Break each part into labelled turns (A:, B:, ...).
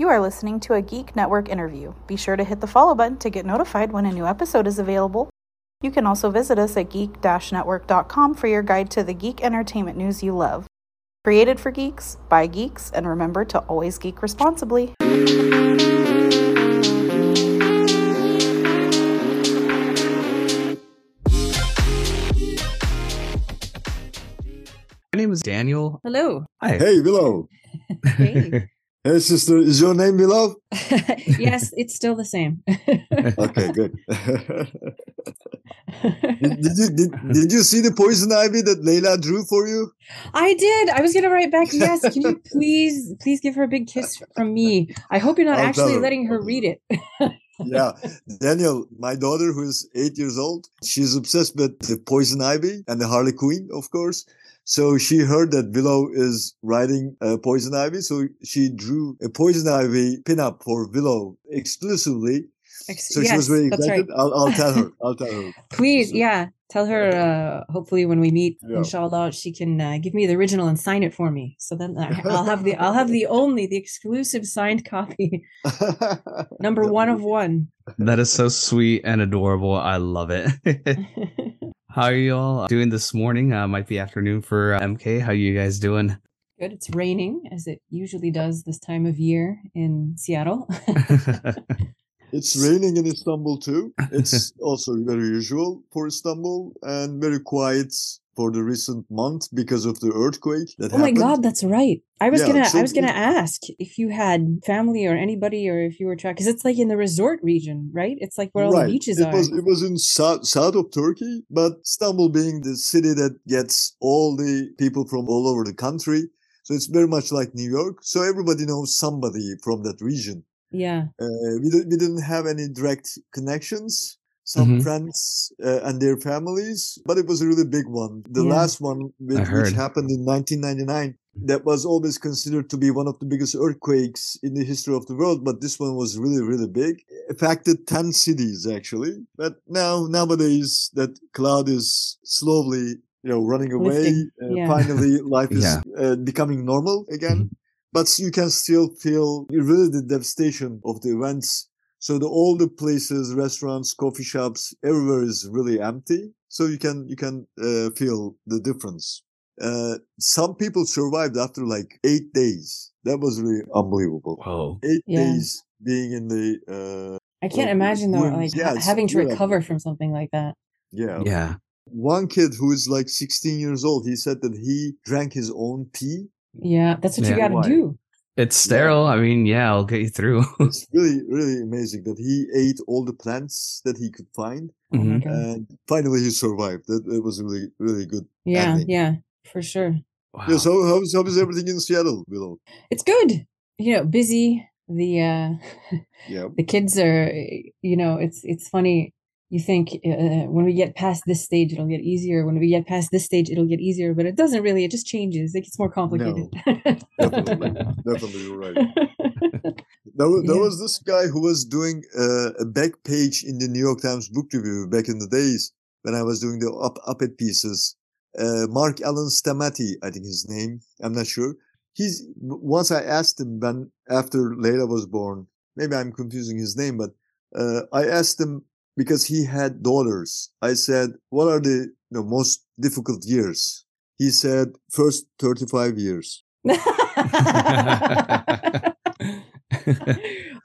A: You are listening to a Geek Network interview. Be sure to hit the follow button to get notified when a new episode is available. You can also visit us at geek-network.com for your guide to the geek entertainment news you love. Created for geeks, by geeks, and remember to always geek responsibly.
B: My name is Daniel.
C: Hello.
B: Hi.
D: Hey, hello.
C: Hey.
D: Hey, sister. Is your name Willow?
C: yes, it's still the same.
D: Okay, good. did, did you did, did you see the poison ivy that Layla drew for you?
C: I did. I was gonna write back. Yes. Can you please, please give her a big kiss from me? I hope you're not
D: I'll
C: actually
D: her.
C: letting her read it.
D: Yeah, Daniel, my daughter, who is eight years old, she's obsessed with the poison ivy and the Harley Quinn, of course. So she heard that Willow is writing uh, poison ivy, so she drew a poison ivy pinup for Willow exclusively.
C: Ex-
D: So she was very
C: that's
D: excited.
C: right.
D: I'll, I'll tell her. I'll tell her.
C: Please, yeah. Tell her. Uh, hopefully, when we meet,
D: Yeah.
C: inshallah, she can uh, give me the original and sign it for me. So then I- I'll have the I'll have the only the exclusive signed copy, number one of one.
B: That is so sweet and adorable. I love it. How are you all doing this morning? Uh, might be afternoon for uh, MK. How are you guys doing?
C: Good. It's raining as it usually does this time of year in Seattle.
D: It's raining in Istanbul too. It's also very usual for Istanbul and very quiet for the recent month because of the earthquake that happened.
C: Oh my god, that's right. I was
D: Yeah,
C: gonna
D: so
C: I was gonna ask if you had family or anybody or if you were trying because it's like in the resort region, right? It's like where all
D: right.
C: the beaches
D: it
C: are.
D: was it was in south, south of Turkey, but Istanbul being the city that gets all the people from all over the country, so it's very much like New York. So everybody knows somebody from that region.
C: yeah.
D: Uh, we, we didn't have any direct connections. Some
B: Mhm.
D: friends uh, and their families, but it was a really big one. The
C: Yeah.
D: last one,
B: I
D: which happened in 1999, that was always considered to be one of the biggest earthquakes in the history of the world. But this one was really, really big. Affected 10 cities actually. But now, nowadays, that cloud is slowly, you know, running away.
C: Lifting,
D: Uh. Finally, life is
B: Yeah.
D: uh, becoming normal again but you can still feel really the devastation of the events. So the all the places, restaurants, coffee shops, everywhere is really empty. So you can you can uh, feel the difference. Uh, some people survived after like eight days. That was really unbelievable.
B: Whoa.
D: Eight
C: Yeah.
D: days being in the uh,
C: I can't
D: well,
C: imagine though, like
D: Yeah,
C: ha- having to
D: really
C: recover from something like that.
D: yeah.
B: Yeah.
D: One kid who is like 16 years old, he said that he drank his own pee.
C: Yeah, that's what you gotta do.
B: It's sterile. I mean, yeah, I'll get you through.
D: It's really really amazing that he ate all the plants that he could find.
C: Oh my
B: Mhm.
D: And finally he survived. That it was really really good.
C: yeah,
D: ending.
C: yeah, for sure.
B: Wow.
D: Yeah, so how is how is everything in Seattle, Willow?
C: It's good. You know, busy. The uh
D: Yeah,
C: the kids are you know it's it's funny you think uh, when we get past this stage it'll get easier when we get past this stage it'll get easier but it doesn't really it just changes it gets more complicated
D: definitely, definitely, you're right. There was, there
C: Yeah.
D: was this guy who was doing uh, a back page in the New York Times book review back in the days when I was doing the up op-ed pieces. Uh, Mark Alan Stamaty, I think his name. I'm not sure. He's once I asked him when after Layla was born. Maybe I'm confusing his name, but uh, I asked him because he had daughters. I said, "What are the you know, most difficult years?" He said, first 35 years."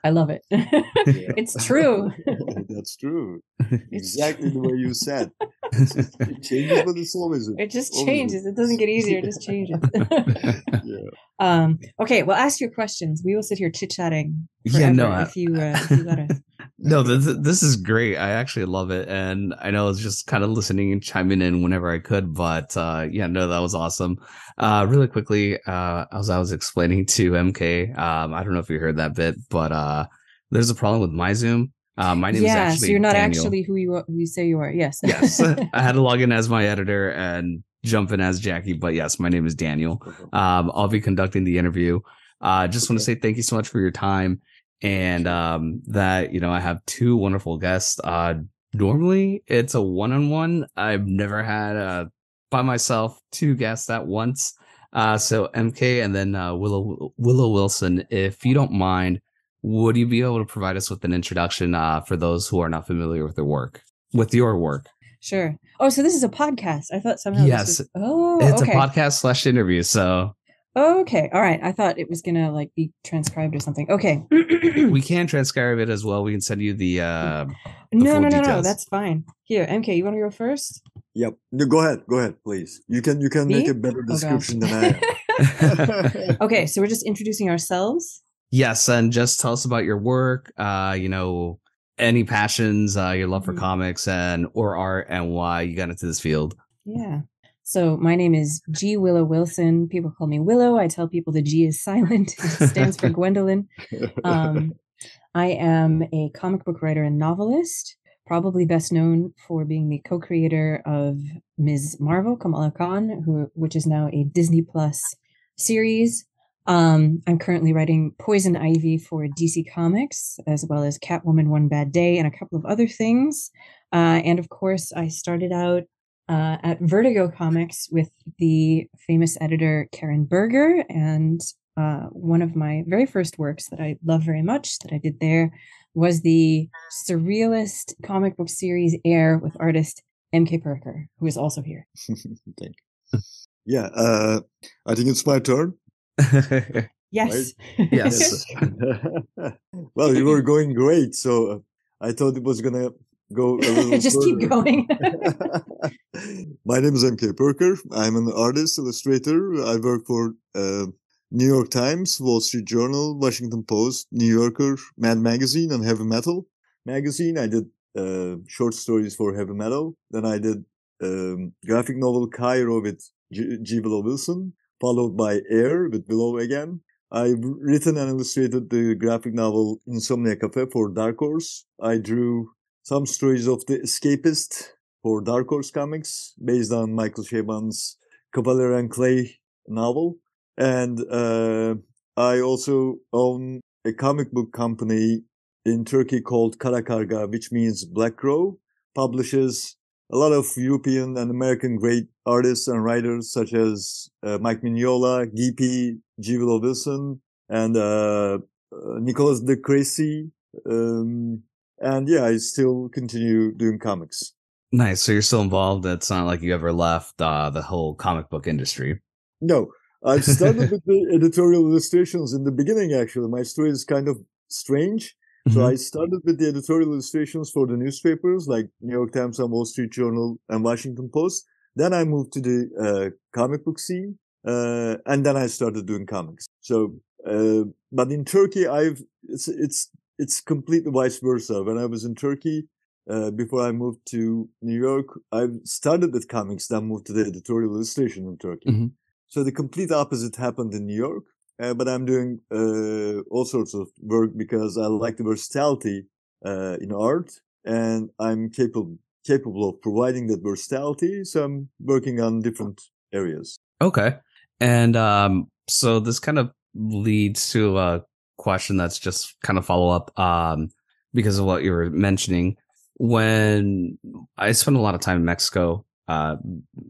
C: i love it it's true
D: That's true. Exactly the way you said. It changes, but it's always.
C: it just
D: always-
C: changes it doesn't get easier it just changes
D: Yeah.
C: um okay well ask your questions we will sit here chit-chatting
B: Yeah, no, I-
C: if you uh, if you let us
B: no, this, this is great. I actually love it. And I know it's just kind of listening and chiming in whenever I could. But uh, yeah, no, that was awesome. Uh, really quickly, uh, as I was explaining to MK, um, I don't know if you heard that bit, but uh, there's a problem with my Zoom. Uh, my name is
C: yeah
B: actually
C: so you're not
B: Daniel.
C: actually who you are, who you say you are yes
B: yes, I had to log in as my editor and jump in as Jackie. But yes, my name is Daniel. Um, I'll be conducting the interview. Uh, just want to say thank you so much for your time and um, that you know I have two wonderful guests. Uh, normally it's a one-on-one. I've never had uh, by myself two guests at once. Uh, so MK and then uh, Willow Willow Wilson, if you don't mind, would you be able to provide us with an introduction uh, for those who are not familiar with their work, with your work?
C: Sure. Oh, so this is a podcast. I thought somehow.
B: Yes.
C: Was, oh,
B: it's
C: okay.
B: a podcast slash interview. So
C: Okay. All right. I thought it was gonna like be transcribed or something. Okay.
B: we can transcribe it as well. We can send you the. Uh,
C: no,
B: full
C: no, no, no.
B: details.
C: That's fine. Here, MK, you want to go first?
D: Yep. No, go ahead. Go ahead, please. You can you can
C: Me?
D: make a better
C: Oh,
D: description than I am.
C: okay, so we're just introducing ourselves.
B: yes, and just tell us about your work. Uh, you know, any passions, uh, your love for
C: Mhm.
B: comics and or art, and why you got into this field.
C: Yeah. So my name is G Willow Wilson. People call me Willow. I tell people the G is silent. It stands for Gwendolyn. Um, I am a comic book writer and novelist, probably best known for being the co-creator of Ms. Marvel, Kamala Khan, who which is now a Disney Plus series. Um, I'm currently writing Poison Ivy for DC Comics, as well as Catwoman One Bad Day and a couple of other things. Uh, and of course, I started out uh, at Vertigo Comics with the famous editor Karen Berger. And uh, one of my very first works that I love very much that I did there was the surrealist comic book series Air with artist M.K. Perker, who is also here.
D: Thank you. Yeah, uh, I think it's my turn.
C: Yes.
B: Yes.
D: well, you were going great, so uh, I thought it was gonna go a little
C: Just keep going.
D: My name is MK Perker. I'm an artist, illustrator. I work for uh, New York Times, Wall Street Journal, Washington Post, New Yorker, Mad Magazine, and Heavy Metal Magazine. I did uh, short stories for Heavy Metal. Then I did um, graphic novel Cairo with G. G. Willow Wilson, followed by Air with Willow again. I've written and illustrated the graphic novel Insomnia Cafe for Dark Horse. I drew some stories of the escapist for Dark Horse Comics based on Michael Chabon's Kavalier and Clay novel. And uh, I also own a comic book company in Turkey called Karakarga, which means Black Crow, publishes a lot of European and American great artists and writers such as uh, Mike Mignola, Gipi, G. Willow Wilson, and uh, uh, Nicolas de Crécy. Um, and yeah, I still continue doing comics.
B: nice. So you're still involved. It's not like you ever left uh, the whole comic book industry.
D: No, I started with the editorial illustrations in the beginning. Actually, my story is kind of strange. So
B: Mhm.
D: I started with the editorial illustrations for the newspapers like New York Times and Wall Street Journal and Washington Post. Then I moved to the uh, comic book scene, uh, and then I started doing comics. So, uh, but in Turkey, I've it's it's it's completely vice versa. When I was in Turkey, uh, before I moved to New York, I started with comics, then moved to the editorial illustration in Turkey.
B: Mhm.
D: So the complete opposite happened in New York. Uh, but I'm doing uh, all sorts of work because I like the versatility uh, in art, and I'm capable capable of providing that versatility. So I'm working on different areas.
B: Okay. And um, so this kind of leads to a question that's just kind of follow up um, because of what you were mentioning. When I spent a lot of time in Mexico, uh,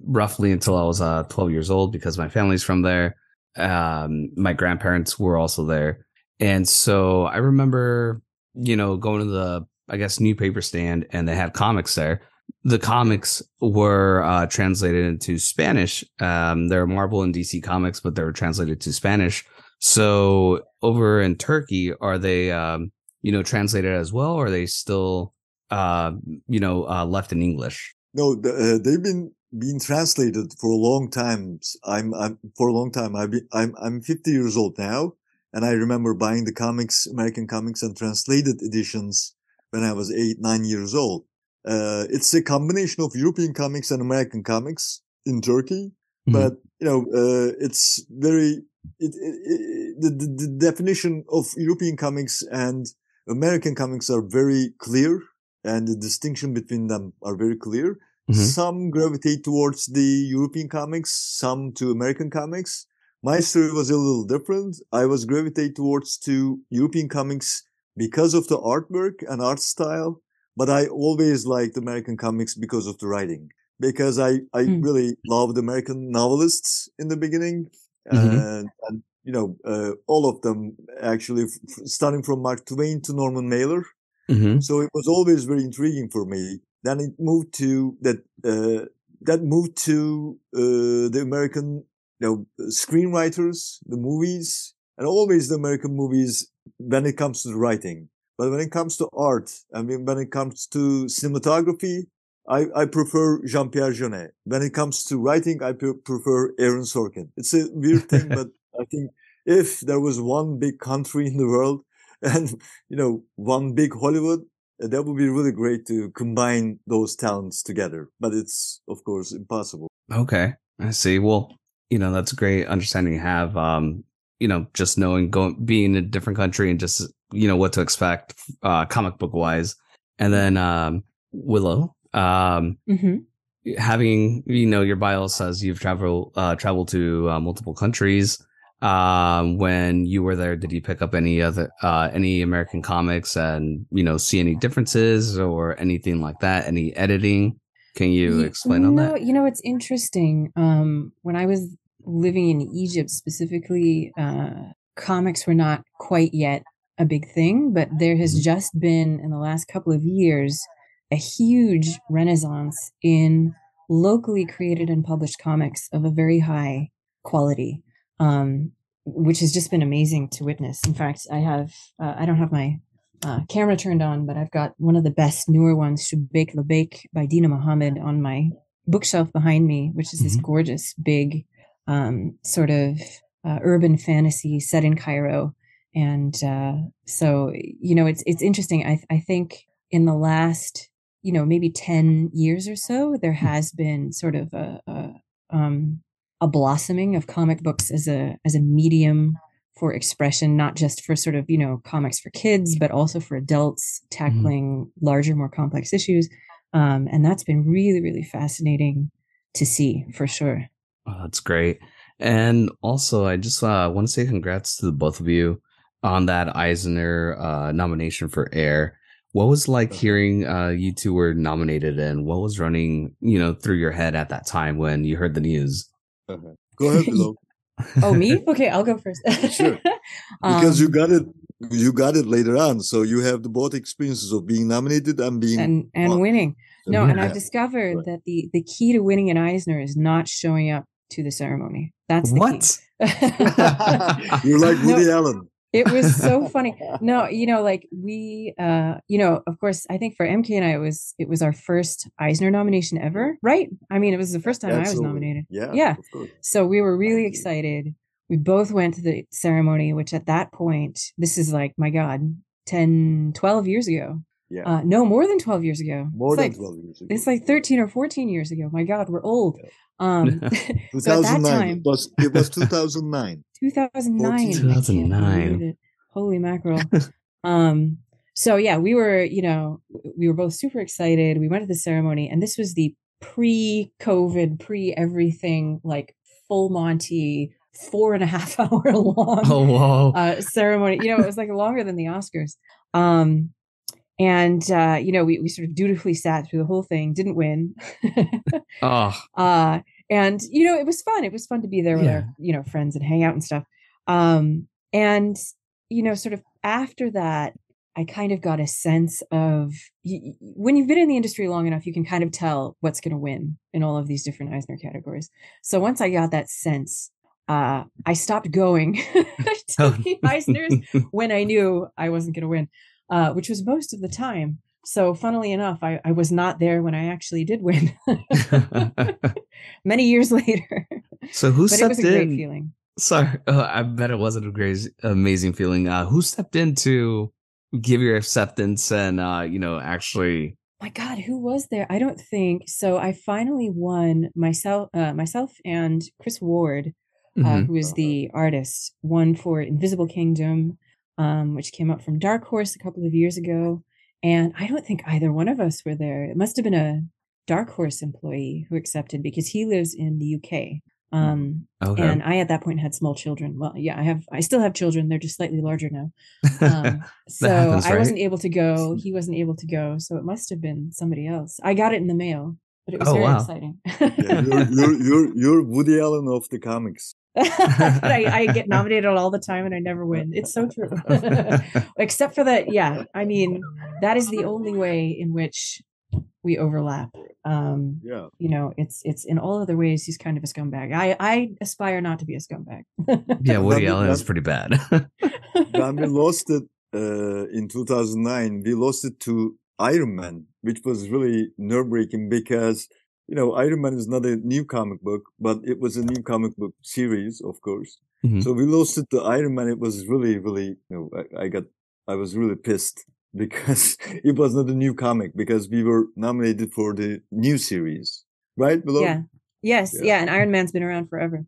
B: roughly until I was uh, 12 years old, because my family's from there. Um, my grandparents were also there. And so I remember, you know, going to the, I guess, newspaper stand and they had comics there the comics were uh, translated into Spanish. Um, they're Marvel and DC comics, but they were translated to Spanish. So over in Turkey, are they, um, you know, translated as well, or are they still, uh, you know, uh, left in English?
D: No, uh, they've been being translated for a long time. I'm, I'm for a long time. I've been, I'm I'm 50 years old now, and I remember buying the comics, American comics, and translated editions when I was eight, nine years old. Uh, it's a combination of European comics and American comics in Turkey,
B: Mhm.
D: but you know, uh, it's very it, it, it, the, the the definition of European comics and American comics are very clear, and the distinction between them are very clear.
B: Mhm.
D: Some gravitate towards the European comics, some to American comics. My story was a little different. I was gravitate towards to European comics because of the artwork and art style, but I always liked American comics because of the writing. Because I, I
C: Mm.
D: really loved American novelists in the beginning.
B: Mhm.
D: And, and you know, uh, all of them actually, f- starting from Mark Twain to Norman Mailer.
B: Mm-hmm.
D: So it was always very intriguing for me. Then it moved to that, uh, that moved to, uh, the American, you know, screenwriters, the movies, and always the American movies when it comes to the writing. But when it comes to art, I mean, when it comes to cinematography, I, I prefer Jean-Pierre Jeunet. When it comes to writing, I pre- prefer Aaron Sorkin. It's a weird thing, but I think if there was one big country in the world and, you know, one big Hollywood, uh, that would be really great to combine those talents together. But it's, of course, impossible.
B: Okay. I see. Well, you know, that's a great understanding to have. Um, you know, just knowing going being in a different country and just you know what to expect uh comic book wise. And then um Willow, um
C: hmm
B: having you know your bio says you've traveled uh traveled to uh, multiple countries. Um when you were there did you pick up any other uh any american comics and you know see any differences or anything like that? Any editing? Can you explain on
C: no,
B: that
C: You know, it's interesting. Um, when I was living in Egypt specifically, uh, comics were not quite yet a big thing, but there has
B: Mhm.
C: just been in the last couple of years a huge renaissance in locally created and published comics of a very high quality, um, which has just been amazing to witness. In fact, I have uh, I don't have my uh, camera turned on, but I've got one of the best newer ones, Shubeik Lubeik by Deena Mohamed, on my bookshelf behind me, which is this
B: Mhm.
C: gorgeous, big, um, sort of uh, urban fantasy set in Cairo. And uh, so, you know, it's it's interesting. I I think in the last, you know, maybe ten years or so, there has been sort of a, a um, a blossoming of comic books as a as a medium for expression, not just for sort of, you know, comics for kids, but also for adults tackling larger, more complex issues. Um, and that's been really, really fascinating to see for sure.
B: Oh, that's great. And also, I just uh, want to say congrats to the both of you on that Eisner uh, nomination for Air. What was like
D: Uh-huh.
B: hearing uh, you two were nominated, and what was running, you know, through your head at that time when you heard the news?
D: Go ahead, Willow.
C: Oh, me? Okay, I'll go first.
D: Sure. Because you
C: Um,
D: got it, you got it later on. So you have the both experiences of being nominated and being
C: and and
D: won.
C: winning. No, and I've discovered
D: Right.
C: that the the key to winning an Eisner is not showing up to the ceremony. That's the
B: what?
C: key.
D: You're like
C: No,
D: Woody Allen.
C: It was so funny. No you know like we uh you know of course i think for mk and i it was it was our first eisner nomination ever right? I mean it was the first time i was nominated.
D: Yeah.
C: Yeah. So we were really excited. We both went to the ceremony which at that point this is like my god 10 12 years ago.
D: Yeah.
C: uh no more than 12 years ago.
D: More
C: it's
D: than
C: like
D: 12 years ago.
C: it's like 13 or 14 years ago. My god we're old um so at that
D: 2009.
C: time
D: It was, it was 2009.
C: 2009
D: 14.
C: I can't
B: 2009.
C: holy mackerel um so yeah we were you know we were both super excited we went to the ceremony and this was the pre-covid pre-everything like full monty four and a half hour long
B: oh wow!
C: uh ceremony you know it was like longer than the oscars um and uh you know we, we sort of dutifully sat through the whole thing didn't win.
B: Oh,
C: uh and you know it was fun. It was fun to be there with
B: Yeah.
C: our you know friends and hang out and stuff. Um and you know sort of after that i kind of got a sense of y- y- when you've been in the industry long enough you can kind of tell what's going to win in all of these different eisner categories. So once i got that sense uh i stopped going to the eisners when i knew i wasn't going to win uh which was most of the time so funnily enough I, I was not there when i actually did win many years later.
B: so who
C: but it
B: stepped
C: was a great
B: in?
C: feeling.
B: Sorry, uh, I bet it wasn't a great, amazing feeling. Uh, who stepped in to give your acceptance and uh, you know actually?
C: My God, who was there? I don't think so. I finally won myself, uh, myself and Chris Ward, uh,
B: Mhm.
C: who is the artist, won for Invisible Kingdom, um, which came up from Dark Horse a couple of years ago. And I don't think either one of us were there. It must have been a Dark Horse employee who accepted because he lives in the UK. Um,
B: Okay.
C: and I at that point had small children. Well, yeah, I have, I still have children. They're just slightly larger now. Um, so
B: happens,
C: I wasn't able to go. He wasn't able to go. So it must have been somebody else. I got it in the mail. But it was
B: Oh,
C: very
B: wow.
C: exciting.
D: Yeah, you're, you're, you're, you're Woody you're, you're Woody Allen of the comics.
C: I, I get nominated all the time and I never win. It's so true. Except for that, yeah. I mean, that is the only way in which we overlap. Um,
D: Yeah.
C: you know, it's it's in all other ways he's kind of a scumbag. I I aspire not to be a scumbag.
B: yeah, Woody
D: That-
B: Allen is pretty bad.
D: when we lost it uh, in 2009, we lost it to Iron Man, which was really nerve wracking because, you know, Iron Man is not a new comic book, but it was a new comic book series, of course.
B: Mhm.
D: So we lost it to Iron Man. It was really, really, you know, I, I got, I was really pissed because it was not a new comic because we were nominated for the new series, right? Willow?
C: yeah. Yes,
D: Yeah.
C: yeah. and Iron Man's been around forever.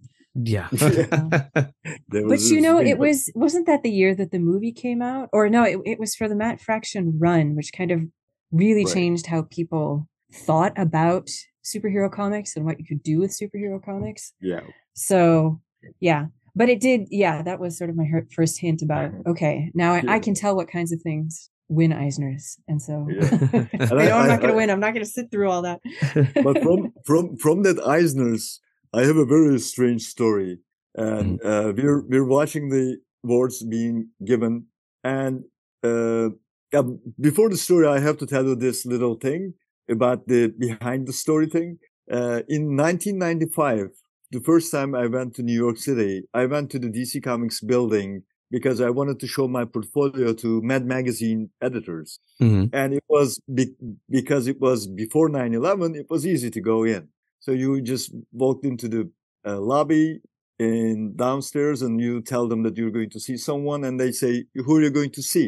B: yeah.
D: There
C: But you know, it was wasn't that the year that the movie came out? Or no, it, it was for the Matt Fraction run, which kind of really
D: Right.
C: changed how people thought about superhero comics and what you could do with superhero comics.
D: yeah.
C: So, yeah. But it did, yeah, that was sort of my first hint about, okay, now I, I can tell what kinds of things win Eisners. And so
D: Yeah.
C: I
D: And
C: know
D: I-
C: I'm not going to win. I'm not going to sit through all that.
D: but from from from that Eisner's, I have a very strange story, and uh, we're we're watching the awards being given, and uh, yeah, before the story, I have to tell you this little thing about the behind the story thing. Uh, in 1995, the first time I went to New York City, I went to the DC Comics building because I wanted to show my portfolio to Mad Magazine editors
B: Mhm.
D: and it was be- because it was before 9-11 it was easy to go in so you just walked into the uh, lobby in downstairs and you tell them that you're going to see someone and they say who are you going to see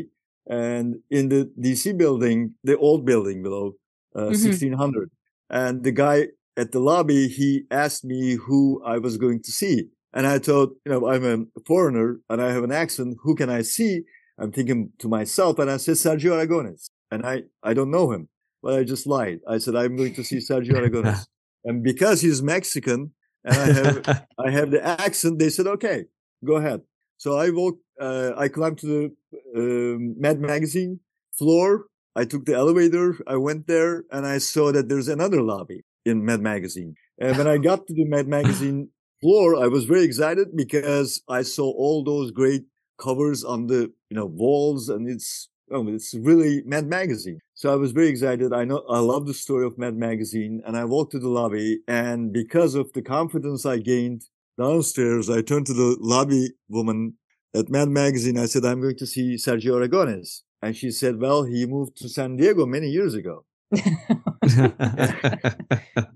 D: and in the dc building the old building below uh,
C: Mhm.
D: 1600 and the guy at the lobby he asked me who i was going to see and i thought you know i'm a foreigner and i have an accent who can i see I'm thinking to myself, and I said Sergio Aragones, and I I don't know him, but I just lied. I said I'm going to see Sergio Aragones, and because he's Mexican and I have I have the accent, they said okay, go ahead. So I walked, uh, I climbed to the um, Mad Magazine floor. I took the elevator. I went there, and I saw that there's another lobby in Mad Magazine. And when I got to the Mad Magazine floor, I was very excited because I saw all those great covers on the you know walls and it's oh, it's really Mad Magazine. So I was very excited. I know I love the story of Mad Magazine and I walked to the lobby and because of the confidence I gained downstairs, I turned to the lobby woman at Mad Magazine. I said, I'm going to see Sergio Aragones. And she said, well, he moved to San Diego many years ago.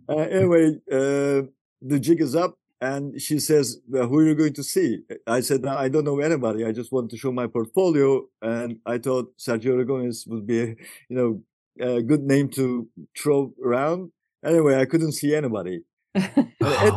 D: Uh, anyway, uh, the jig is up, and she says, well, "Who are you going to see?" I said, "I don't know anybody. I just want to show my portfolio." And I thought Sergio Aragones would be, a, you know, a good name to throw around. Anyway, I couldn't see anybody. At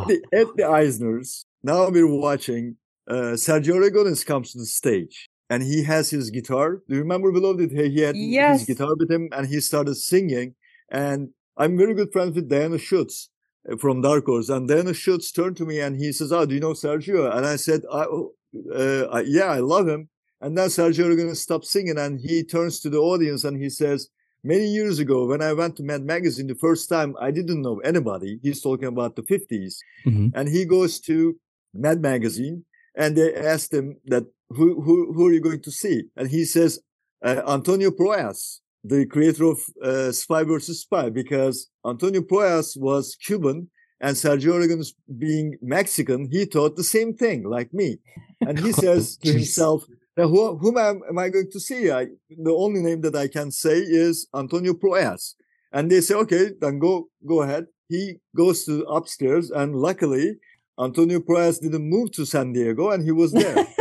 D: the at the Eisners, now we're watching. Uh, Sergio Aragones comes to the stage, and he has his guitar. Do you remember Willow that he he had
C: Yes.
D: his guitar with him, and he started singing. And I'm very good friends with Diana Schutz uh, from Dark Horse. And Diana Schutz turned to me and he says, Oh, do you know Sergio? And I said, I, oh, uh, I- Yeah, I love him. And then Sergio is going to stop singing and he turns to the audience and he says, Many years ago, when I went to Mad Magazine the first time, I didn't know anybody. He's talking about the 50s.
B: Mhm.
D: And he goes to Mad Magazine and they asked him that, who, who, who are you going to see? And he says, uh, Antonio Prohías, the creator of uh, Spy versus Spy, because Antonio Prohías was Cuban and Sergio Aragonés being Mexican, he thought the same thing like me. And he says to himself, now, who, whom am, am I going to see? I, the only name that I can say is Antonio Prohías. And they say, okay, then go, go ahead. He goes to upstairs and luckily Antonio Prohías didn't move to San Diego and he was there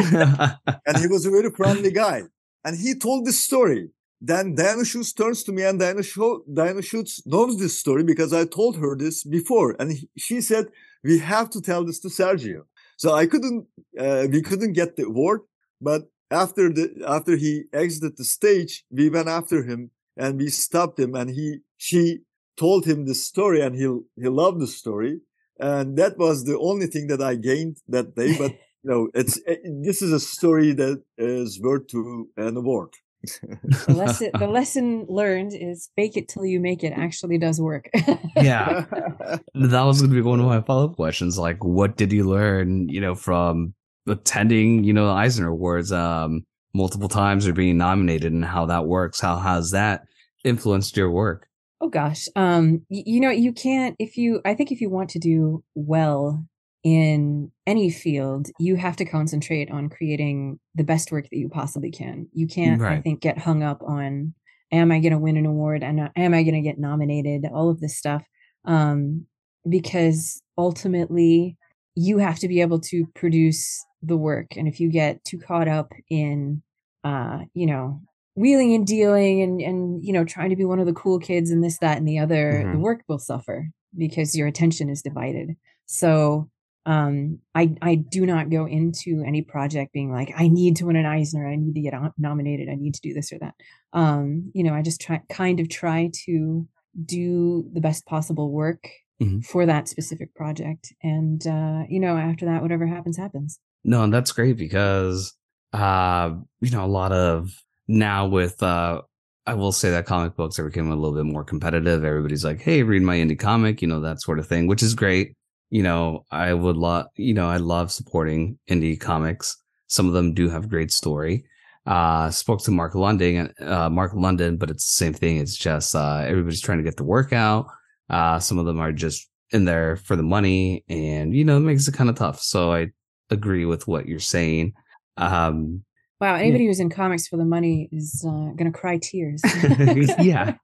D: and he was a very friendly guy. And he told this story. Then Diana Schutz turns to me and Diana, Scho- Diana Schutz knows this story because I told her this before. And he- she said, we have to tell this to Sergio. So I couldn't, uh, we couldn't get the award, but after the, after he exited the stage, we went after him and we stopped him and he, she told him this story and he, he loved the story. And that was the only thing that I gained that day. But you know, it's, it, this is a story that is worth to an award.
C: the lesson the lesson learned is fake it till you make it actually does work.
B: yeah. That was going to be one of my follow up questions. Like, what did you learn, you know, from attending, you know, the Eisner Awards um, multiple times or being nominated and how that works? How has that influenced your work?
C: Oh gosh. Um, y- you know, you can't if you I think if you want to do well in any field, you have to concentrate on creating the best work that you possibly can. You can't, I think, get hung up on am I going to win an award and am I going to get nominated? All of this stuff, um, because ultimately you have to be able to produce the work. And if you get too caught up in, uh, you know, wheeling and dealing and and you know trying to be one of the cool kids and this that and the other the
B: Mhm.
C: work will suffer because your attention is divided. So um i i do not go into any project being like i need to win an eisner. I need to get nominated. I need to do this or that. Um you know i just try kind of try to do the best possible work
B: Mhm.
C: for that specific project. And uh you know after that whatever happens happens.
B: No, and that's great because uh, you know, a lot of now with uh I will say that comic books are becoming a little bit more competitive. Everybody's like, hey, read my indie comic, you know, that sort of thing, which is great. You know, I would love you know, I love supporting indie comics. Some of them do have great story. Uh spoke to Mark London uh Mark London, but it's the same thing. It's just uh everybody's trying to get the work out. Uh some of them are just in there for the money and you know, it makes it kind of tough. So I agree with what you're saying. Um,
C: wow anybody who's in comics for the money is uh, gonna cry tears
B: yeah,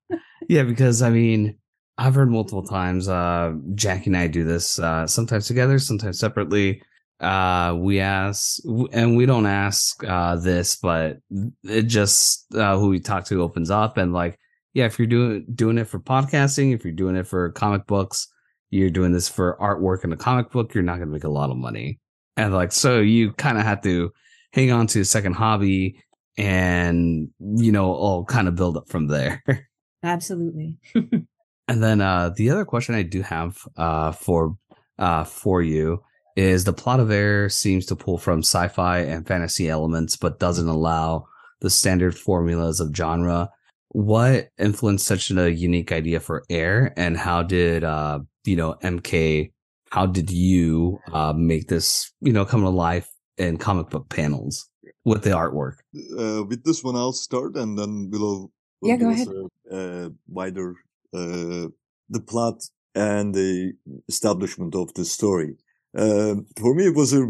B: yeah, because I mean, I've heard multiple times. Uh, Jackie and I do this uh, sometimes together, sometimes separately. Uh, we ask, and we don't ask uh, this, but it just uh, who we talk to opens up, and like, yeah, if you're doing doing it for podcasting, if you're doing it for comic books, you're doing this for artwork in a comic book, you're not going to make a lot of money, and like, so you kind of have to hang on to a second hobby and you know all kind of build up from there.
C: Absolutely.
B: And then uh the other question i do have uh for uh for you is the plot of air seems to pull from sci-fi and fantasy elements but doesn't allow the standard formulas of genre. What influenced such a unique idea for air and how did uh you know mk how did you uh make this you know come to life in comic book panels with the artwork
D: uh, with this one, I'll start, and then we'll
C: Yeah, go
D: give us a, a wider uh, the plot and the establishment of the story. Um for me, it was a,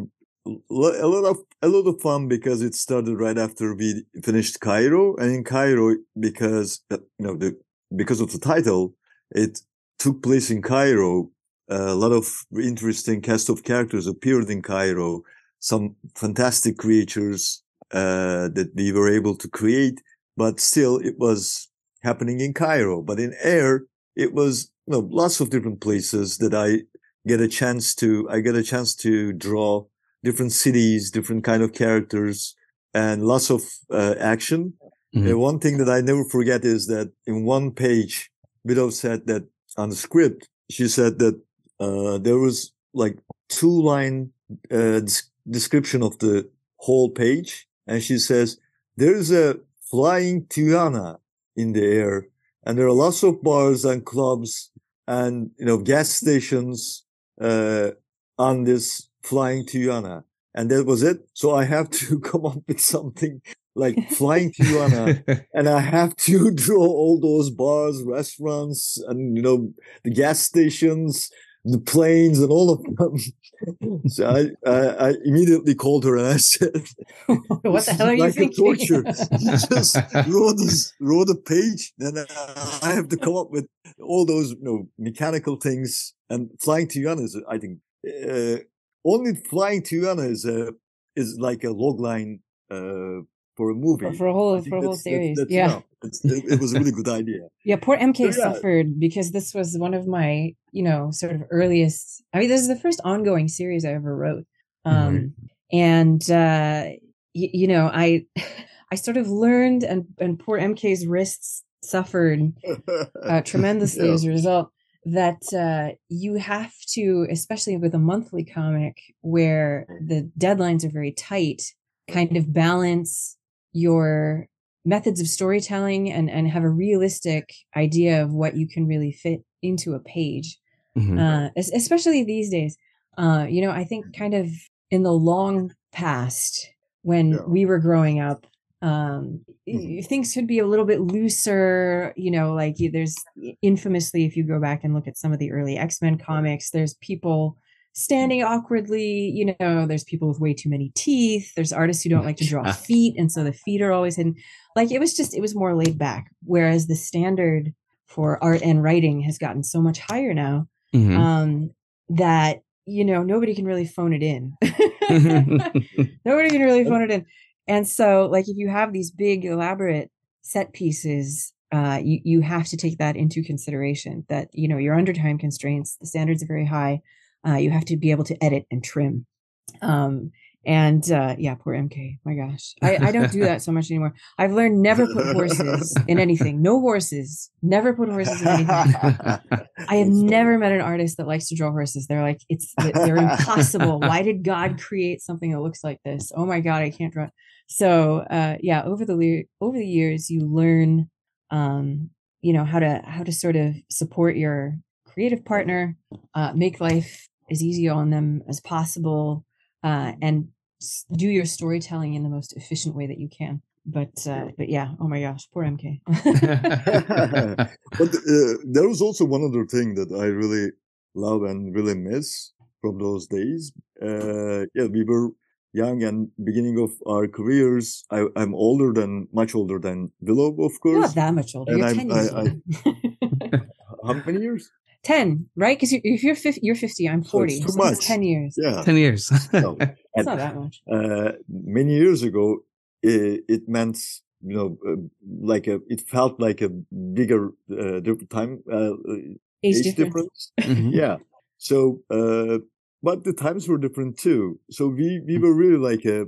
D: a lot of a lot of fun because it started right after we finished Cairo, and in Cairo, because uh, you know the because of the title, it took place in Cairo. a lot of interesting cast of characters appeared in Cairo. Some fantastic creatures uh, that we were able to create, but still it was happening in Cairo. But in air, it was you know, lots of different places that I get a chance to, I get a chance to draw different cities, different kind of characters and lots of uh, action.
B: Mhm.
D: Uh, one thing that I never forget is that in one page, Willow said that on the script, she said that uh, there was like two line uh, description of the whole page, and she says there's a flying Tiana in the air, and there are lots of bars and clubs and you know gas stations uh, on this flying Tiana, and that was it. So I have to come up with something like flying Tiana and I have to draw all those bars, restaurants, and you know the gas stations, the planes, and all of them. so I, I, I immediately called her and I said,
C: what the hell are you
D: like
C: thinking?
D: torture. Just wrote this, wrote a page, then I have to come up with all those you know mechanical things. And flying Tiana is, I think, uh, only flying Tiana is a is like a log line uh, for a movie.
C: for, for a whole for a whole
D: that's- that's-
C: series.
D: that's
C: yeah.
D: It's, it, it was a really good idea.
C: Yeah, poor MK
D: So, yeah.
C: suffered because this was one of my, you know, sort of earliest. I mean, this is the first ongoing series I ever wrote, um, and uh, y- you know, I, I sort of learned, and and poor MK's wrists suffered uh, tremendously
D: Yeah.
C: as a result. That uh, you have to, especially with a monthly comic where the deadlines are very tight, kind of balance your methods of storytelling and and have a realistic idea of what you can really fit into a page
B: Mhm.
C: uh, especially these days. Uh, you know, I think kind of in the long past when
D: Yeah.
C: we were growing up, um, y- things could be a little bit looser. You know, like there's infamously, if you go back and look at some of the early X Men comics, there's people standing awkwardly. You know, there's people with way too many teeth. There's artists who don't like to draw feet, and so the feet are always hidden. Like it was just, it was more laid back. Whereas the standard for art and writing has gotten so much higher now
B: Mhm.
C: um, that you know nobody can really phone it in. nobody can really phone it in. And so, like, if you have these big, elaborate set pieces, uh, you you have to take that into consideration. That you know you're under time constraints. The standards are very high. Uh, you have to be able to edit and trim. Um, and uh, yeah, poor MK. My gosh, I, I don't do that so much anymore. I've learned never put horses in anything. No horses. Never put horses in anything. I have never met an artist that likes to draw horses. They're like, it's they're impossible. Why did God create something that looks like this? Oh my God, I can't draw. So uh, yeah, over the over the years, you learn, um, you know, how to how to sort of support your creative partner, uh, make life as easy on them as possible, uh, and s- do your storytelling in the most efficient way that you can. But uh, but yeah, oh my gosh, poor MK.
D: but uh, there was also one other thing that I really love and really miss from those days. Uh, yeah, we were young and beginning of our careers. I, I'm older than much older than Willow, of
C: You're
D: course.
C: not that much older.
D: And
C: You're
D: I'm-
C: ten years
D: I- I-
C: older.
D: How many years?
C: 10 right because if you're 50 you're 50 i'm
D: So
C: 40
D: too
C: so
D: much.
C: 10 years
D: Yeah.
B: 10 years.
D: No.
C: it's not that much
D: uh, many years ago, it, it meant you know uh, like a it felt like a bigger uh, time uh,
C: age,
D: age
C: difference,
D: difference.
B: Mhm.
D: yeah. So, uh, but the times were different too. So we we were really like a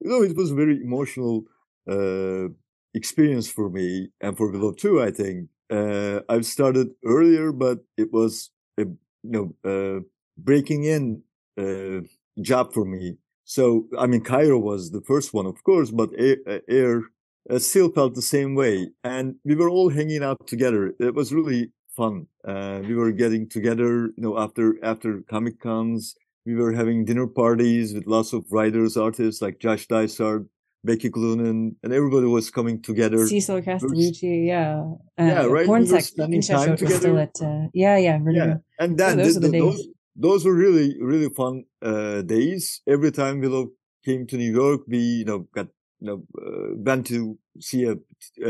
D: you know it was a very emotional uh, experience for me and for Willow too. I think uh, I've started earlier, but it was a you know uh, breaking in uh, job for me. So I mean, Cairo was the first one, of course, but Air, uh, still felt the same way, and we were all hanging out together. It was really fun. Uh, we were getting together, you know, after after Comic Cons. We were having dinner parties with lots of writers, artists like Josh Dysart, Becky Cloonan, and everybody was coming together.
C: cecil castellucci yeah uh,
D: Yeah, right, we were spending
C: in
D: time
C: Cheshire was still
D: together.
C: at uh, yeah yeah
D: yeah, and then
C: those
D: th-
C: are the days.
D: those those were really really fun uh, days. Every time Willow came to New York, we you know got you know uh, went to see a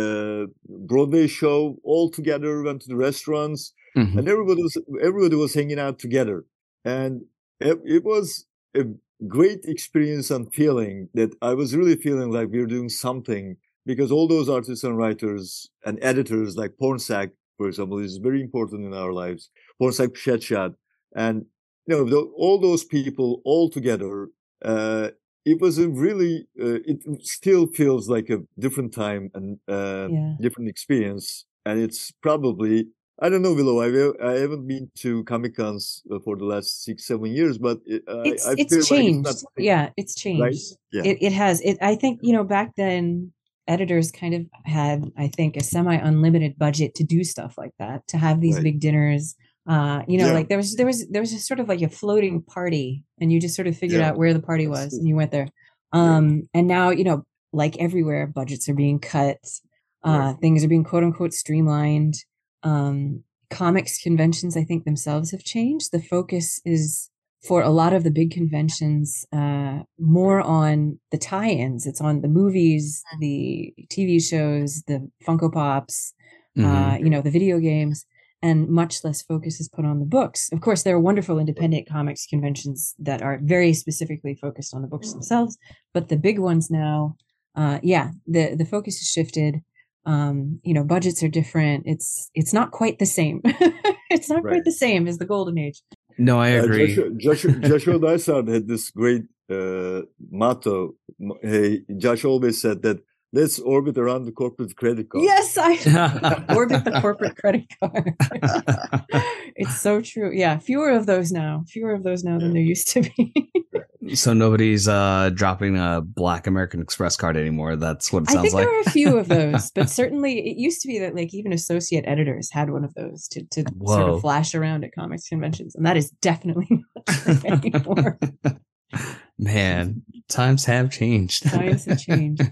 D: uh, Broadway show all together. Went to the restaurants,
B: Mhm.
D: and everybody was everybody was hanging out together, and it, it was a great experience and feeling that I was really feeling like we were doing something because all those artists and writers and editors like Pornsak, for example, is very important in our lives. Pornsak Pichetshote, and you know tho- all those people all together. Uh, it was a really. Uh, it still feels like a different time and uh,
C: yeah
D: different experience, and it's probably I don't know, Willow. I I haven't been to Comic Cons uh, for the last six seven years, but it,
C: it's
D: I,
C: it's
D: feel like
C: changed
D: not
C: yeah it's changed
D: right? Yeah.
C: it, it has it i think you know back then editors kind of had i think a semi unlimited budget to do stuff like that to have these
D: Right.
C: big dinners uh you know
D: Yeah.
C: like there was there was there was just sort of like a floating party and you just sort of figured
D: Yeah,
C: out where the party was and you went there um and now you know like everywhere budgets are being cut uh things are being quote unquote streamlined um comics conventions i think themselves have changed. The focus is for a lot of the big conventions uh more on the tie-ins. It's on the movies the tv shows the funko pops
B: Mhm.
C: uh you know the video games and much less focus is put on the books. Of course there are wonderful independent comics conventions that are very specifically focused on the books themselves but the big ones now uh yeah the the focus has shifted um you know budgets are different it's it's not quite the same it's not
D: Right.
C: quite the same as the golden age
B: No, I
D: Uh,
B: agree.
D: Joshua, Joshua, Joshua Dysart had this great uh, motto. Hey, Josh always said that let's orbit around the corporate credit card.
C: yes i orbit the corporate credit card it's so true yeah fewer of those now fewer of those now than there used to be
B: So nobody's uh dropping a black American Express card anymore. That's what it sounds like.
C: I think
B: like.
C: there are a few of those, but certainly it used to be that like even associate editors had one of those to, to sort of flash around at comics conventions, and that is definitely not anymore.
B: Man, times have changed.
C: Times have changed.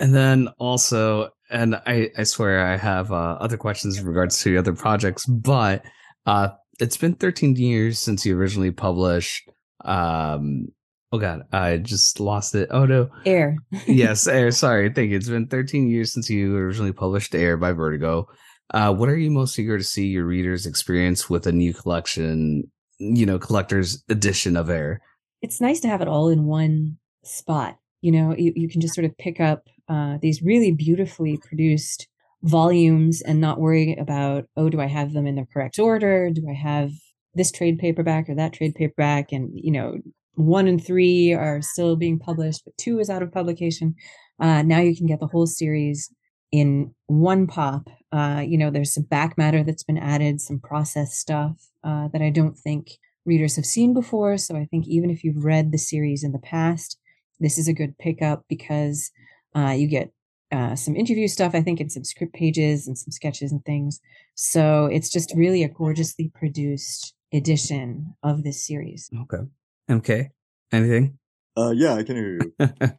B: and then also, and I, I swear I have uh, other questions in regards to other projects, but uh, it's been 13 years since you originally published. Um, oh God, I just lost it. Oh no.
C: Air.
B: yes, Air. Sorry, thank you. It's been 13 years since you originally published Air by Vertigo. Uh, what are you most eager to see your readers experience with a new collection, you know, collector's edition of Air?
C: It's nice to have it all in one spot. You know, you, you can just sort of pick up uh, these really beautifully produced volumes and not worry about, oh, do I have them in the correct order? Do I have this trade paperback or that trade paperback? And, you know, one and three are still being published, but two is out of publication. Uh, now you can get the whole series in one pop. Uh, you know, there's some back matter that's been added, some process stuff uh, that I don't think readers have seen before. So I think even if you've read the series in the past, this is a good pickup because uh, you get uh, some interview stuff, I think, and some script pages and some sketches and things. So it's just really a gorgeously produced edition of this series.
B: Okay. MK, anything?
D: Uh, yeah, I can hear you.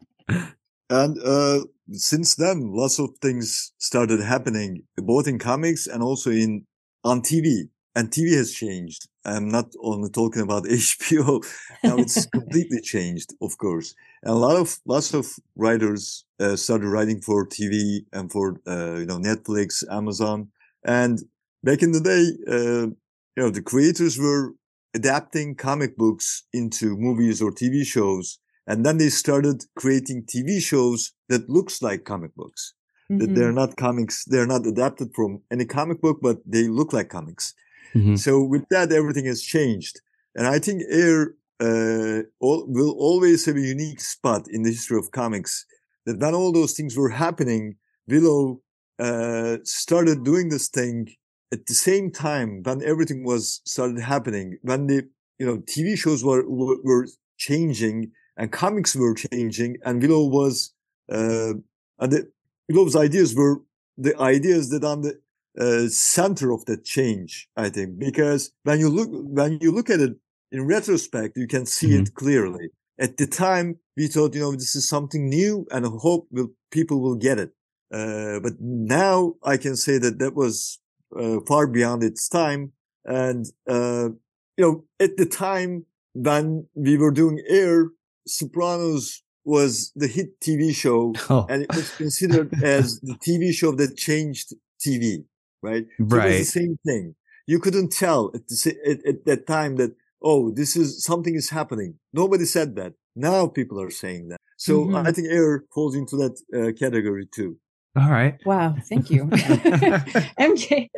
D: And uh, since then, lots of things started happening, both in comics and also in on TV. And TV has changed. I'm not only talking about HBO. Now it's completely changed, of course. And a lot of lots of writers uh, started writing for TV and for uh, you know Netflix, Amazon. And back in the day, uh, you know, the creators were adapting comic books into movies or TV shows. And then they started creating TV shows that looks like comic books. That
C: Mhm.
D: they're not comics. They're not adapted from any comic book, but they look like comics.
B: Mhm.
D: So with that, everything has changed. And I think Air uh, all, will always have a unique spot in the history of comics. That when all those things were happening, Willow uh, started doing this thing at the same time when everything was started happening. When the you know TV shows were were, were changing and comics were changing, and Willow was uh, and the, Willow's ideas were the ideas that on the uh, center of that change, I think, because when you look, when you look at it in retrospect, you can see it clearly. At the time, we thought, you know, this is something new and I hope will, people will get it. Uh, but now I can say that that was, uh, far beyond its time. And, uh, you know, at the time when we were doing air, Sopranos was the hit TV show
B: Oh,
D: and it was considered as the TV show that changed TV, right? So It was
B: right.
D: the same thing. You couldn't tell at, the, at, at that time that, oh, this is something is happening. Nobody said that. Now people are saying that. So
C: Mhm.
D: I think air falls into that uh, category too.
B: All right.
C: Wow, thank you. MK.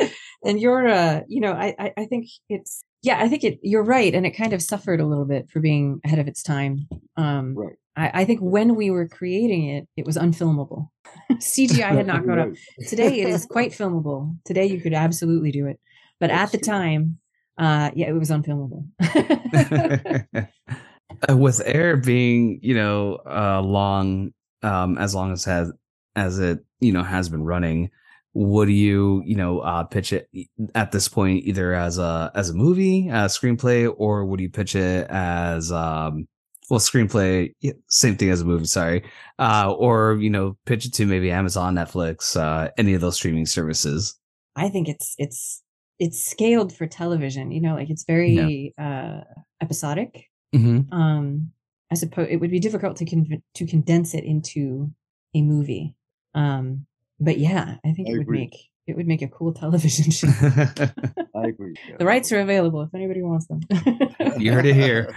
C: And you're uh, you know, I, I I think it's yeah, I think it you're right. And it kind of suffered a little bit for being ahead of its time. Um
D: Right.
C: I, I think when we were creating it, it was unfilmable. CGI had not grown up. Today it is quite filmable. Today you could absolutely do it. But
D: That's
C: at the
D: true.
C: time, uh yeah, it was unfilmable.
B: Uh, with air being you know uh long um as long as has as it you know has been running would you you know uh pitch it at this point either as a as a movie a screenplay or would you pitch it as um well screenplay same thing as a movie sorry uh or you know pitch it to maybe amazon netflix uh any of those streaming services
C: I think it's it's it's scaled for television, you know, like it's very uh episodic.
B: mm-hmm.
C: um i suppose it would be difficult to con- to condense it into a movie um but yeah i think
D: I
C: it would
D: agree.
C: make it would make a cool television show
D: I agree. Yeah.
C: the rights are available if anybody wants them
B: you heard it here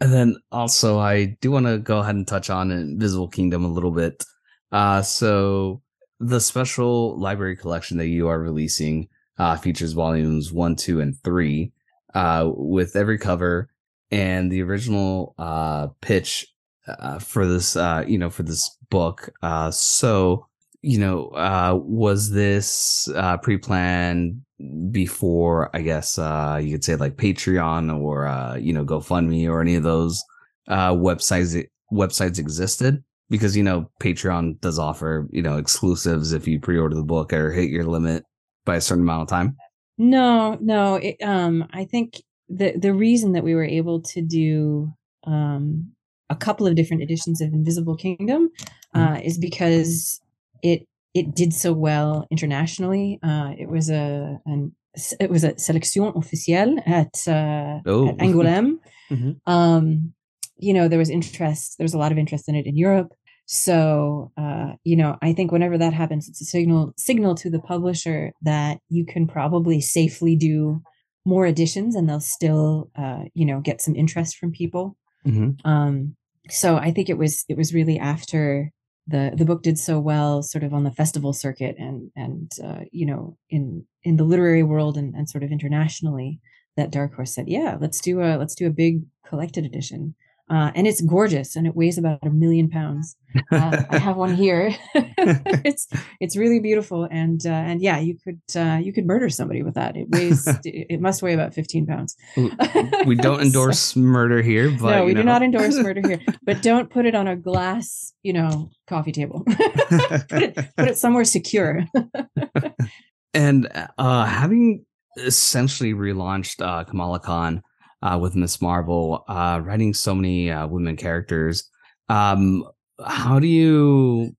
B: And then also, I do want to go ahead and touch on Invisible Kingdom a little bit. Uh, so the special library collection that you are releasing uh, features volumes one, two, and three uh, with every cover and the original uh, pitch uh, for this, uh, you know, for this book. Uh, so, you know, uh, was this uh, pre-planned? before I guess uh, you could say like Patreon or uh, you know GoFundMe or any of those uh, websites websites existed because you know Patreon does offer you know exclusives if you pre-order the book or hit your limit by a certain amount of time.
C: No, no. It, um, I think the the reason that we were able to do um, a couple of different editions of Invisible Kingdom mm-hmm. uh, is because it it did so well internationally. Uh, it was a an, it was a sélection officielle at, uh, oh. at Angoulême. mm-hmm. um, you know, there was interest. There was a lot of interest in it in Europe. So, uh, you know, I think whenever that happens, it's a signal signal to the publisher that you can probably safely do more editions, and they'll still, uh, you know, get some interest from people. Mm-hmm. Um, so I think it was it was really after the the book did so well sort of on the festival circuit and and uh, you know in in the literary world and, and sort of internationally that dark horse said yeah let's do a let's do a big collected edition uh, and it's gorgeous and it weighs about a million pounds. Uh, I have one here. it's it's really beautiful and uh, and yeah, you could uh, you could murder somebody with that. It weighs it must weigh about fifteen pounds.
B: we don't endorse so, murder here, but
C: no, we
B: know.
C: do not endorse murder here. But don't put it on a glass, you know, coffee table. put it put it somewhere secure.
B: and uh, having essentially relaunched uh, Kamala Khan uh, with Ms. Marvel, uh, writing so many uh, women characters. Um, how do you,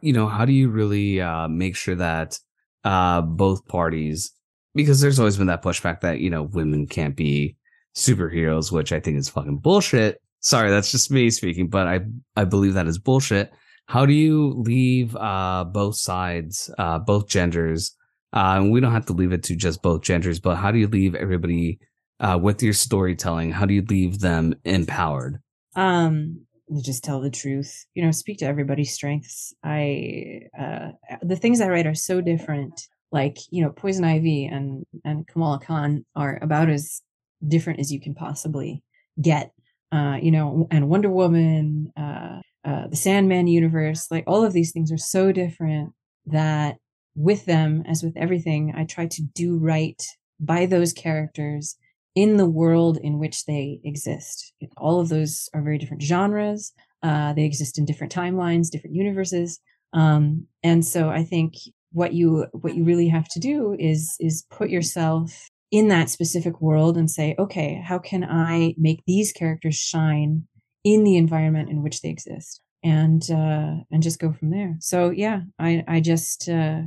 B: you know, how do you really uh, make sure that uh, both parties, because there's always been that pushback that you know women can't be superheroes, which I think is fucking bullshit. Sorry, that's just me speaking, but I I believe that is bullshit. How do you leave uh, both sides, uh, both genders? Uh, and we don't have to leave it to just both genders, but how do you leave everybody uh, with your storytelling? How do you leave them empowered?
C: Um, just tell the truth. You know, speak to everybody's strengths. I uh, the things I write are so different. Like you know, Poison Ivy and and Kamala Khan are about as different as you can possibly get. Uh, you know, and Wonder Woman, uh, uh, the Sandman universe, like all of these things are so different that with them, as with everything, I try to do right by those characters in the world in which they exist. All of those are very different genres. Uh, they exist in different timelines, different universes. Um, and so I think what you what you really have to do is is put yourself in that specific world and say, okay, how can I make these characters shine in the environment in which they exist? And uh, and just go from there. So yeah, I I just uh,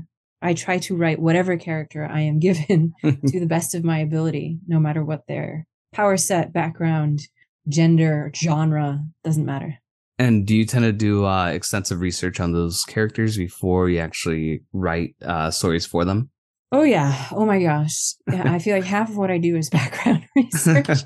C: I try to write whatever character I am given to the best of my ability, no matter what their power set, background, gender, genre, doesn't matter.
B: And do you tend to do uh, extensive research on those characters before you actually write uh, stories for them?
C: Oh yeah. Oh my gosh. Yeah, I feel like half of what I do is background research.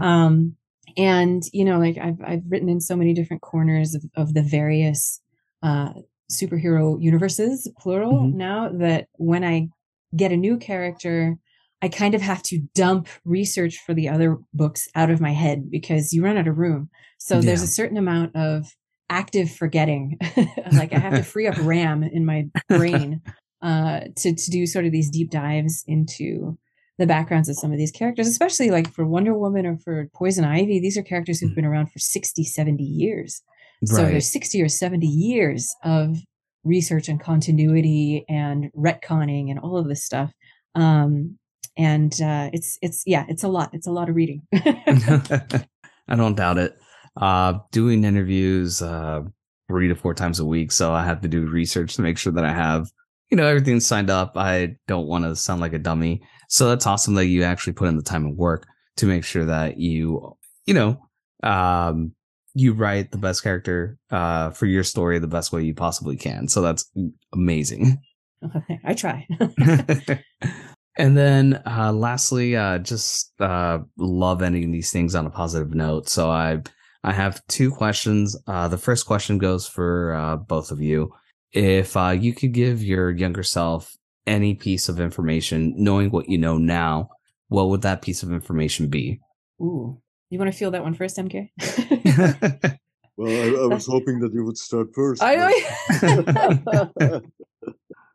C: um, and you know, like I've I've written in so many different corners of, of the various uh, superhero universes, plural, mm-hmm. now that when I get a new character, I kind of have to dump research for the other books out of my head because you run out of room. So yeah. there's a certain amount of active forgetting. like I have to free up RAM in my brain uh, to, to do sort of these deep dives into the backgrounds of some of these characters, especially like for Wonder Woman or for Poison Ivy. These are characters who've mm. been around for 60, 70 years. So there's 60 or 70 years of research and continuity and retconning and all of this stuff. Um, and uh, it's it's yeah, it's a lot. It's a lot of reading.
B: I don't doubt it. Uh, doing interviews uh, three to four times a week, so I have to do research to make sure that I have you know everything signed up. I don't want to sound like a dummy, so that's awesome that you actually put in the time and work to make sure that you you know um, you write the best character uh, for your story the best way you possibly can. So that's amazing.
C: Okay, I try.
B: and then uh, lastly, uh, just uh, love ending these things on a positive note. So I I have two questions. Uh, the first question goes for uh, both of you. If you could give your younger self any piece of information, knowing what you know now, what would that piece of information be?
C: Ooh, you want to feel that one first, MK?
D: well, I, I, was hoping that you would start first.
C: I know.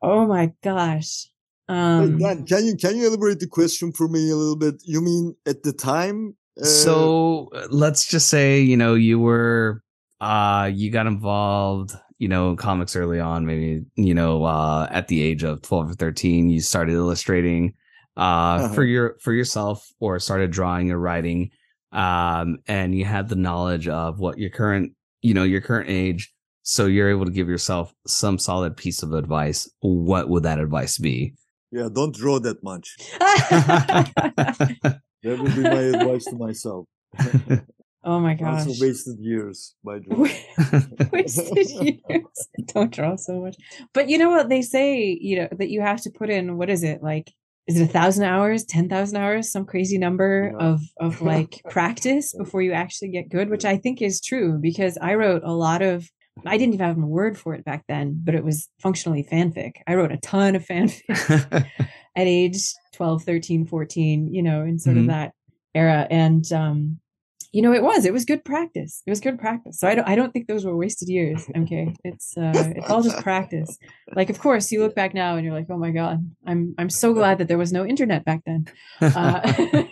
C: oh my gosh. Um,
D: Dan, can you can you elaborate the question for me a little bit? You mean at the time? Uh,
B: so uh, let's just say you know you were uh you got involved you know in comics early on maybe you know uh at the age of 12 or 13 you started illustrating uh
D: Uh-huh.
B: for your for yourself or started drawing or writing um and you had the knowledge of what your current you know your current age so you're able to give yourself some solid piece of advice what would that advice be
D: yeah, don't draw that much. That would be my advice to myself.
C: oh my gosh.
D: Also wasted years by drawing.
C: wasted years. Don't draw so much. But you know what they say, you know, that you have to put in what is it like is it a thousand hours, ten thousand hours, some crazy number
D: Yeah.
C: of of like practice before you actually get good, which I think is true because I wrote a lot of I didn't even have a word for it back then, but it was functionally fanfic. I wrote a ton of fanfic at age 12 13 14 you know in sort
B: Mhm.
C: of that era and um you know it was it was good practice it was good practice so i don't i don't think those were wasted years okay it's uh it's all just practice like of course you look back now and you're like oh my god i'm i'm so glad that there was no internet back then uh,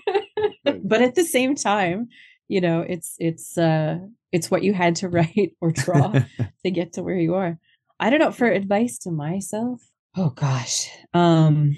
C: but at the same time you know it's it's uh it's what you had to write or draw to get to where you are. I don't know for advice to myself. Oh gosh. Um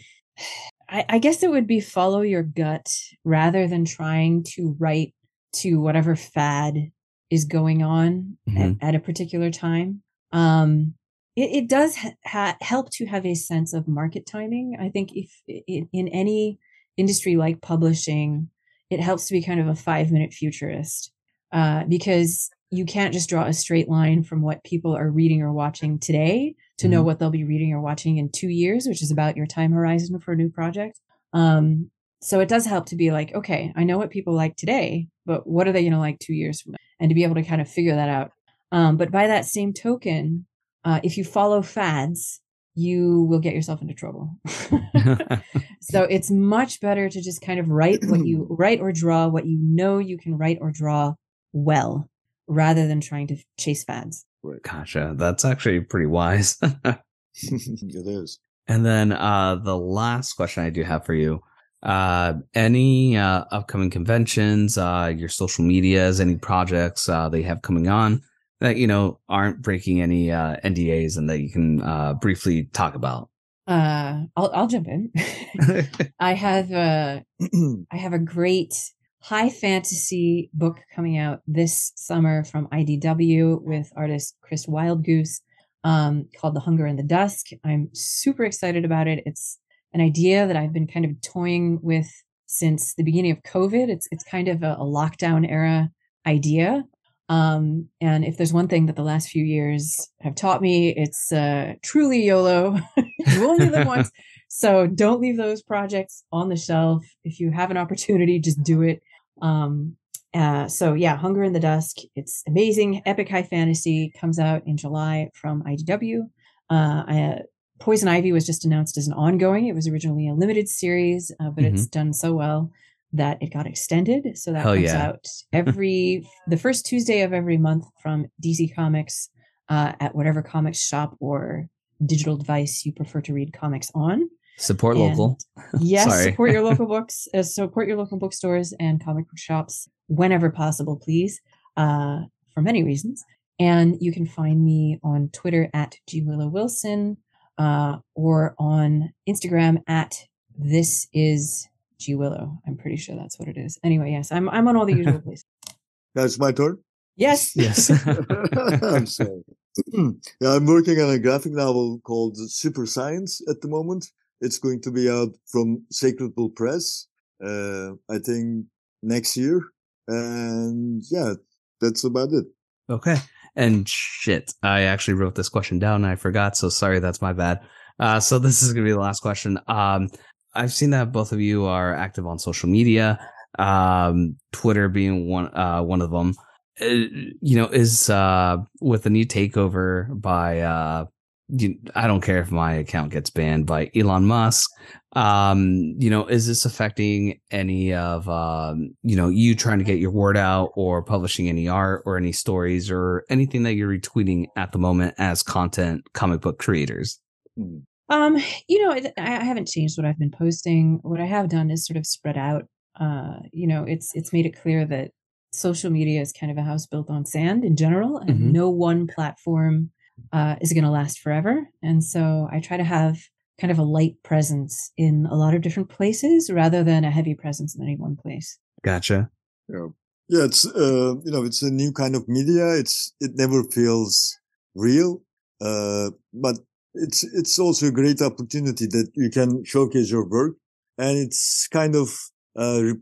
C: I, I guess it would be follow your gut rather than trying to write to whatever fad is going on
B: Mhm.
C: at, at a particular time. Um it, it does ha- ha- help to have a sense of market timing. I think if in, in any industry like publishing, it helps to be kind of a five minute futurist uh, because you can't just draw a straight line from what people are reading or watching today to know
B: Mhm.
C: what they'll be reading or watching in two years, which is about your time horizon for a new project. Um, so it does help to be like, okay, I know what people like today, but what are they going to like two years from now? And to be able to kind of figure that out. Um, but by that same token, uh, if you follow fads, you will get yourself into trouble. so it's much better to just kind of write what you write or draw what you know you can write or draw well rather than trying to chase fads.
B: gotcha that's actually pretty wise
D: it is.
B: And then uh the last question I do have for you. Uh any uh upcoming conventions, uh your social medias, any projects uh they have coming on that you know aren't breaking any uh NDAs and that you can uh briefly talk about.
C: Uh, I'll I'll jump in. I have a I have a great high fantasy book coming out this summer from IDW with artist Chris Wildgoose um, called The Hunger and the Dusk. I'm super excited about it. It's an idea that I've been kind of toying with since the beginning of COVID. It's it's kind of a, a lockdown era idea. Um, and if there's one thing that the last few years have taught me, it's uh, truly YOLO. you only live once. So don't leave those projects on the shelf. If you have an opportunity, just do it. Um, uh, so yeah, Hunger and the Dusk. It's amazing, epic high fantasy. Comes out in July from IDW. Uh, I, Poison Ivy was just announced as an ongoing. It was originally a limited series, uh, but it's done so well that it got extended. So that
B: Hell
C: comes
B: yeah.
C: out every the first Tuesday of every month from DC Comics uh, at whatever comics shop or digital device you prefer to read comics on.
B: Support
C: And
B: local.
C: Yes, support your local books, uh, support your local bookstores and comic book shops whenever possible, please, uh, for many reasons. And you can find me on Twitter at G Willow Wilson uh, or on Instagram at this is G Willow. I'm pretty sure that's what it is. Anyway, yes, I'm I'm on all the usual places.
D: That's my turn.
C: Yes.
B: Yes.
D: I'm sorry. yeah, I'm working on a graphic novel called Super Science at the moment. It's going to be out from Sacred Bull Press, uh, I think next year. And yeah, that's about it.
B: Okay. And shit, I actually wrote this question down and I forgot. So sorry, that's my bad. Uh, so this is gonna be the last question. Um, I've seen that both of you are active on social media. Um, Twitter being one, uh, one of them. Uh, you know, is uh with the new takeover by uh, you, I don't care if my account gets banned by Elon Musk. Um, you know, is this affecting any of um, you know, you trying to get your word out or publishing any art or any stories or anything that you're retweeting at the moment as content comic book creators?
C: Um, you know, it, I haven't changed what I've been posting. What I have done is sort of spread out. Uh, you know, it's it's made it clear that social media is kind of a house built on sand in general, and
B: Mhm.
C: no one platform uh, is going to last forever. And so I try to have kind of a light presence in a lot of different places rather than a heavy presence in any one place.
B: Gotcha.
D: Yeah, yeah. It's uh, you know, it's a new kind of media. It's it never feels real, uh, but it's it's also a great opportunity that you can showcase your work, and it's kind of uh,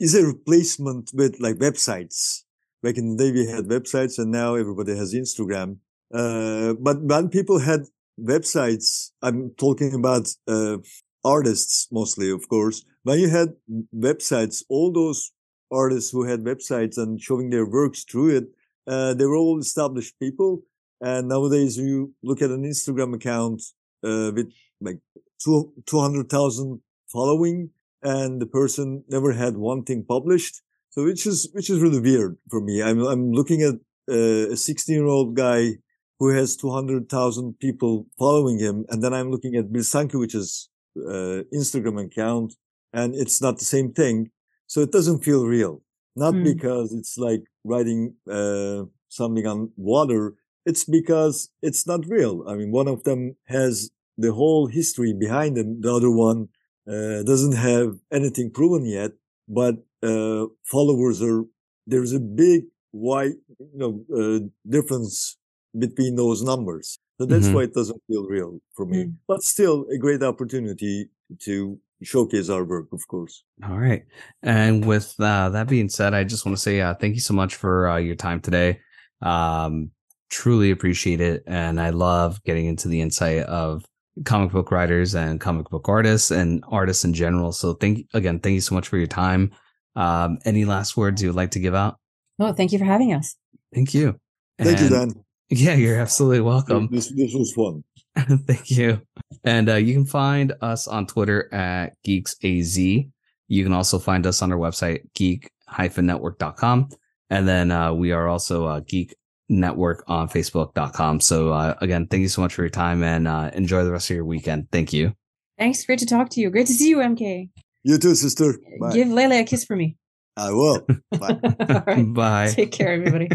D: is a replacement with like websites. Back in the day, we had websites, and now everybody has Instagram. Uh, but when people had websites, I'm talking about uh, artists mostly, of course. When you had websites, all those artists who had websites and showing their works through it, uh, they were all established people. And nowadays, you look at an Instagram account uh, with like two two hundred thousand following, and the person never had one thing published. So which is which is really weird for me. I'm I'm looking at uh, a sixteen year old guy who has two hundred thousand people following him, and then I'm looking at Bill Sienkiewicz's uh, Instagram account, and it's not the same thing. So it doesn't feel real. Not
C: Mm.
D: because it's like writing uh, something on water. It's because it's not real. I mean, one of them has the whole history behind them. The other one uh, doesn't have anything proven yet, but uh, followers are. There's a big wide, you know, uh, difference between those numbers. So that's
B: Mhm.
D: why it doesn't feel real for me.
C: Mm.
D: But still, a great opportunity to showcase our work, of course.
B: All right. And with uh, that being said, I just want to say uh, thank you so much for uh, your time today. Um, truly appreciate it. And I love getting into the insight of comic book writers and comic book artists and artists in general. So thank again, thank you so much for your time. Um, any last words you would like to give out?
C: Oh, thank you for having us.
B: Thank you.
D: Thank you,
B: And-
D: Dan.
B: Yeah, you're absolutely welcome.
D: This this was fun.
B: Thank you. And uh, you can find us on Twitter at geeksaz. You can also find us on our website, geek-network.com. And then uh, we are also uh, Geek Network on Facebook.com. So uh, again, thank you so much for your time and uh, enjoy the rest of your weekend. Thank you.
C: Thanks. Great to talk to you. Great to see you, MK.
D: You too, sister. Bye.
C: Give Lele a kiss for me.
D: I will. Bye.
C: All right.
B: Bye.
C: Take care, everybody.